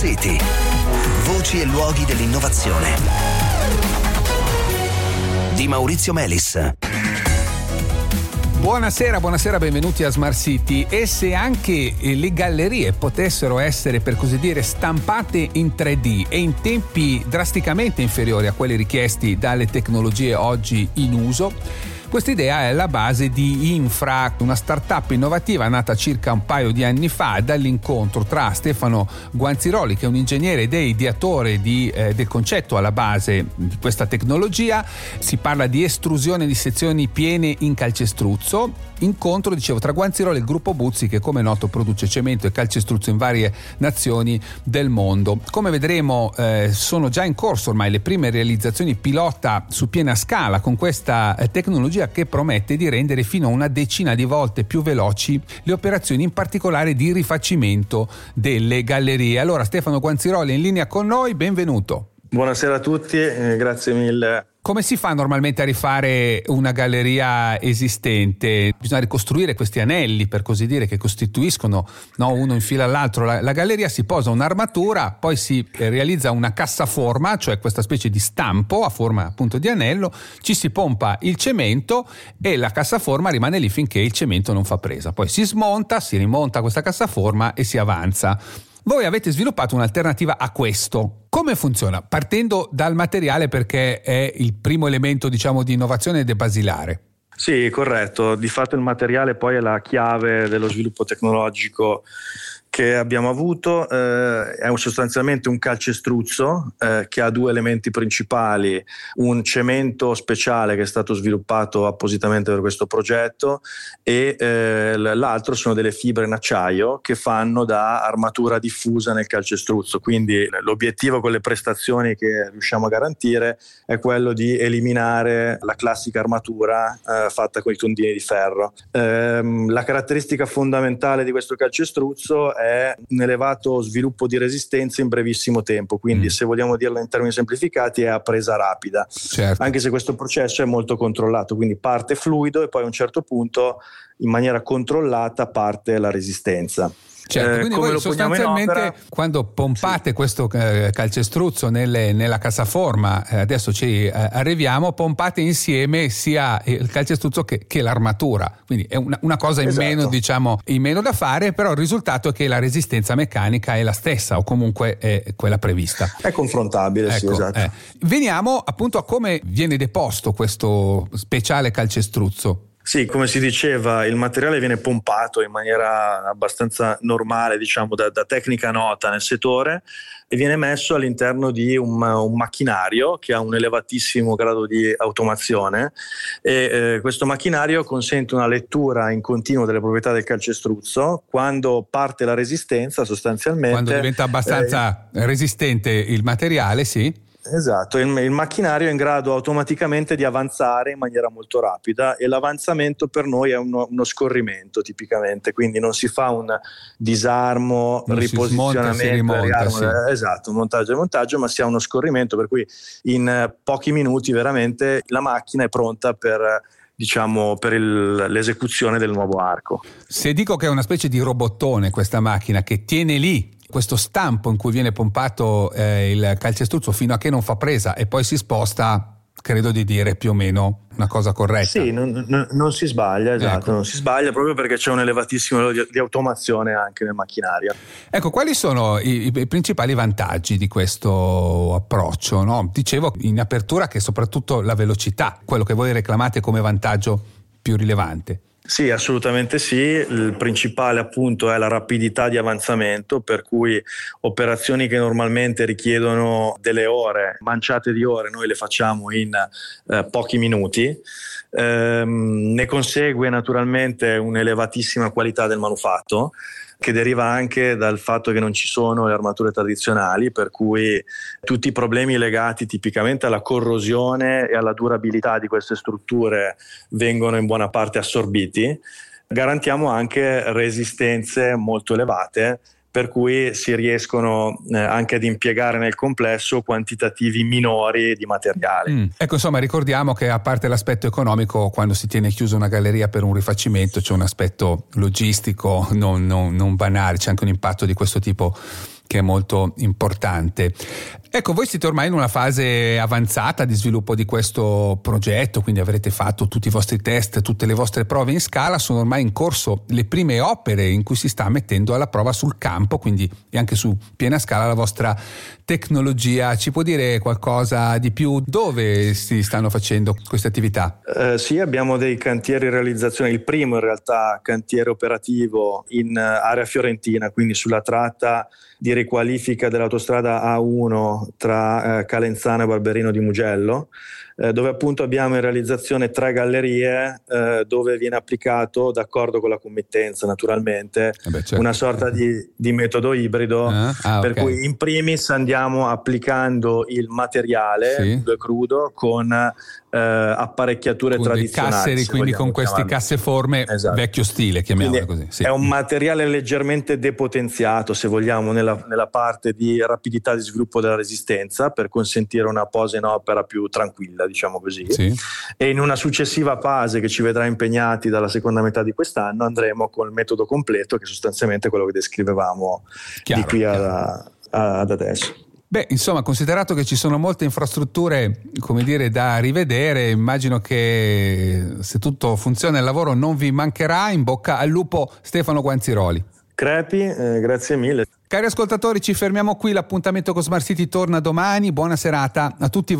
City. Voci e luoghi dell'innovazione. Di Maurizio Melis. Buonasera, buonasera, benvenuti a Smart City. E se anche le gallerie potessero essere, per così dire, stampate in 3D e in tempi drasticamente inferiori a quelli richiesti dalle tecnologie oggi in uso, questa idea è la base di Infra, una startup innovativa nata circa un paio di anni fa dall'incontro tra Stefano Guanziroli, che è un ingegnere ed è ideatore di, eh, del concetto alla base di questa tecnologia. Si parla di estrusione di sezioni piene in calcestruzzo incontro, dicevo, tra Guanziroli e il gruppo Buzzi che come noto produce cemento e calcestruzzo in varie nazioni del mondo. Come vedremo eh, sono già in corso ormai le prime realizzazioni pilota su piena scala con questa eh, tecnologia tecnologia che promette di rendere fino a una decina di volte più veloci le operazioni, in particolare di rifacimento delle gallerie. Allora Stefano Guanziroli in linea con noi, benvenuto. Buonasera a tutti, eh, grazie mille come si fa normalmente a rifare una galleria esistente? Bisogna ricostruire questi anelli, per così dire, che costituiscono no, uno in fila all'altro. La, la, galleria si posa un'armatura, poi si eh, realizza una cassaforma, cioè questa specie di stampo a forma appunto di anello, ci si pompa il cemento e la cassaforma rimane lì finché il cemento non fa presa. Poi si smonta, si rimonta questa cassaforma e si avanza. Voi avete sviluppato un'alternativa a questo. Come funziona? Partendo dal materiale perché è il primo elemento diciamo, di innovazione ed è basilare. Sì, corretto. Di fatto il materiale poi è la chiave dello sviluppo tecnologico che abbiamo avuto eh, è sostanzialmente un calcestruzzo eh, che ha due elementi principali, un cemento speciale che è stato sviluppato appositamente per questo progetto e eh, l'altro sono delle fibre in acciaio che fanno da armatura diffusa nel calcestruzzo, quindi l'obiettivo con le prestazioni che riusciamo a garantire è quello di eliminare la classica armatura eh, fatta con i tondini di ferro. Ehm, la caratteristica fondamentale di questo calcestruzzo è un elevato sviluppo di resistenza in brevissimo tempo, quindi mm. se vogliamo dirla in termini semplificati è a presa rapida, certo. anche se questo processo è molto controllato, quindi parte fluido e poi a un certo punto in maniera controllata parte la resistenza. Certo, eh, quindi voi sostanzialmente quando pompate sì. questo eh, calcestruzzo nelle, nella cassaforma, eh, adesso ci eh, arriviamo, pompate insieme sia il calcestruzzo che, che l'armatura, quindi è una, una cosa in, esatto. meno, diciamo, in meno da fare, però il risultato è che la resistenza meccanica è la stessa o comunque è quella prevista. È confrontabile, ecco, sì, esatto. Eh. Veniamo appunto a come viene deposto questo speciale calcestruzzo. Sì, come si diceva, il materiale viene pompato in maniera abbastanza normale, diciamo, da, da tecnica nota nel settore e viene messo all'interno di un, un, macchinario che ha un elevatissimo grado di automazione e eh, questo macchinario consente una lettura in continuo delle proprietà del calcestruzzo. Quando parte la resistenza sostanzialmente quando diventa abbastanza eh, resistente il materiale sì Esatto, il, il, macchinario è in grado automaticamente di avanzare in maniera molto rapida e l'avanzamento per noi è uno, uno scorrimento tipicamente, quindi non si fa un disarmo, non riposizionamento, si smonta, si rimonta, sì. Eh, esatto, montaggio e montaggio, ma si ha uno scorrimento per cui in pochi minuti veramente la macchina è pronta per diciamo, per il, l'esecuzione del nuovo arco. Se dico che è una specie di robottone questa macchina che tiene lì questo stampo in cui viene pompato eh, il calcestruzzo fino a che non fa presa e poi si sposta credo di dire più o meno una cosa corretta. Sì, non, non, non si sbaglia, esatto, ecco. non si sbaglia proprio perché c'è un elevatissimo livello di, di, automazione anche nel macchinario. Ecco, quali sono i, i principali vantaggi di questo approccio? No? Dicevo in apertura che soprattutto la velocità, quello che voi reclamate come vantaggio più rilevante. Sì, assolutamente sì. Il principale appunto è la rapidità di avanzamento, per cui operazioni che normalmente richiedono delle ore, manciate di ore, noi le facciamo in eh, pochi minuti. Ehm, ne consegue naturalmente un'elevatissima qualità del manufatto che deriva anche dal fatto che non ci sono le armature tradizionali, per cui tutti i problemi legati tipicamente alla corrosione e alla durabilità di queste strutture vengono in buona parte assorbiti. Garantiamo anche resistenze molto elevate per cui si riescono eh, anche ad impiegare nel complesso quantitativi minori di materiale. Mm. Ecco, insomma, ricordiamo che a parte l'aspetto economico, quando si tiene chiusa una galleria per un rifacimento, c'è un aspetto logistico non, non, non banale, c'è anche un impatto di questo tipo che è molto importante. Ecco, voi siete ormai in una fase avanzata di sviluppo di questo progetto, quindi avrete fatto tutti i vostri test, tutte le vostre prove in scala, sono ormai in corso le prime opere in cui si sta mettendo alla prova sul campo, quindi anche su piena scala la vostra tecnologia. Ci può dire qualcosa di più? Dove si stanno facendo queste attività? Eh, sì, abbiamo dei cantieri in realizzazione, il primo in realtà cantiere operativo in area fiorentina, quindi sulla tratta di riqualifica dell'autostrada A1 tra eh, Calenzano e Barberino di Mugello, eh, dove appunto abbiamo in realizzazione tre gallerie eh, dove viene applicato, d'accordo con la committenza naturalmente, eh beh, certo. una sorta di, di metodo ibrido, ah, ah, per okay. cui in primis andiamo applicando il materiale sì. crudo con eh, apparecchiature con tradizionali. Casseri, quindi con queste casseforme esatto. vecchio stile, chiamiamole così. Sì. È un materiale leggermente depotenziato, se vogliamo, nella, nella, parte di rapidità di sviluppo della resistenza per consentire una posa in opera più tranquilla, diciamo così. Sì. E in una successiva fase che ci vedrà impegnati dalla seconda metà di quest'anno andremo col metodo completo, che è sostanzialmente quello che descrivevamo chiaro, di qui a, a, ad adesso. Beh, insomma, considerato che ci sono molte infrastrutture, come dire, da rivedere, immagino che se tutto funziona il lavoro non vi mancherà. In bocca al lupo Stefano Guanziroli. Crepi, eh, grazie mille. Cari ascoltatori, ci fermiamo qui. L'appuntamento con Smart City torna domani. Buona serata a tutti voi.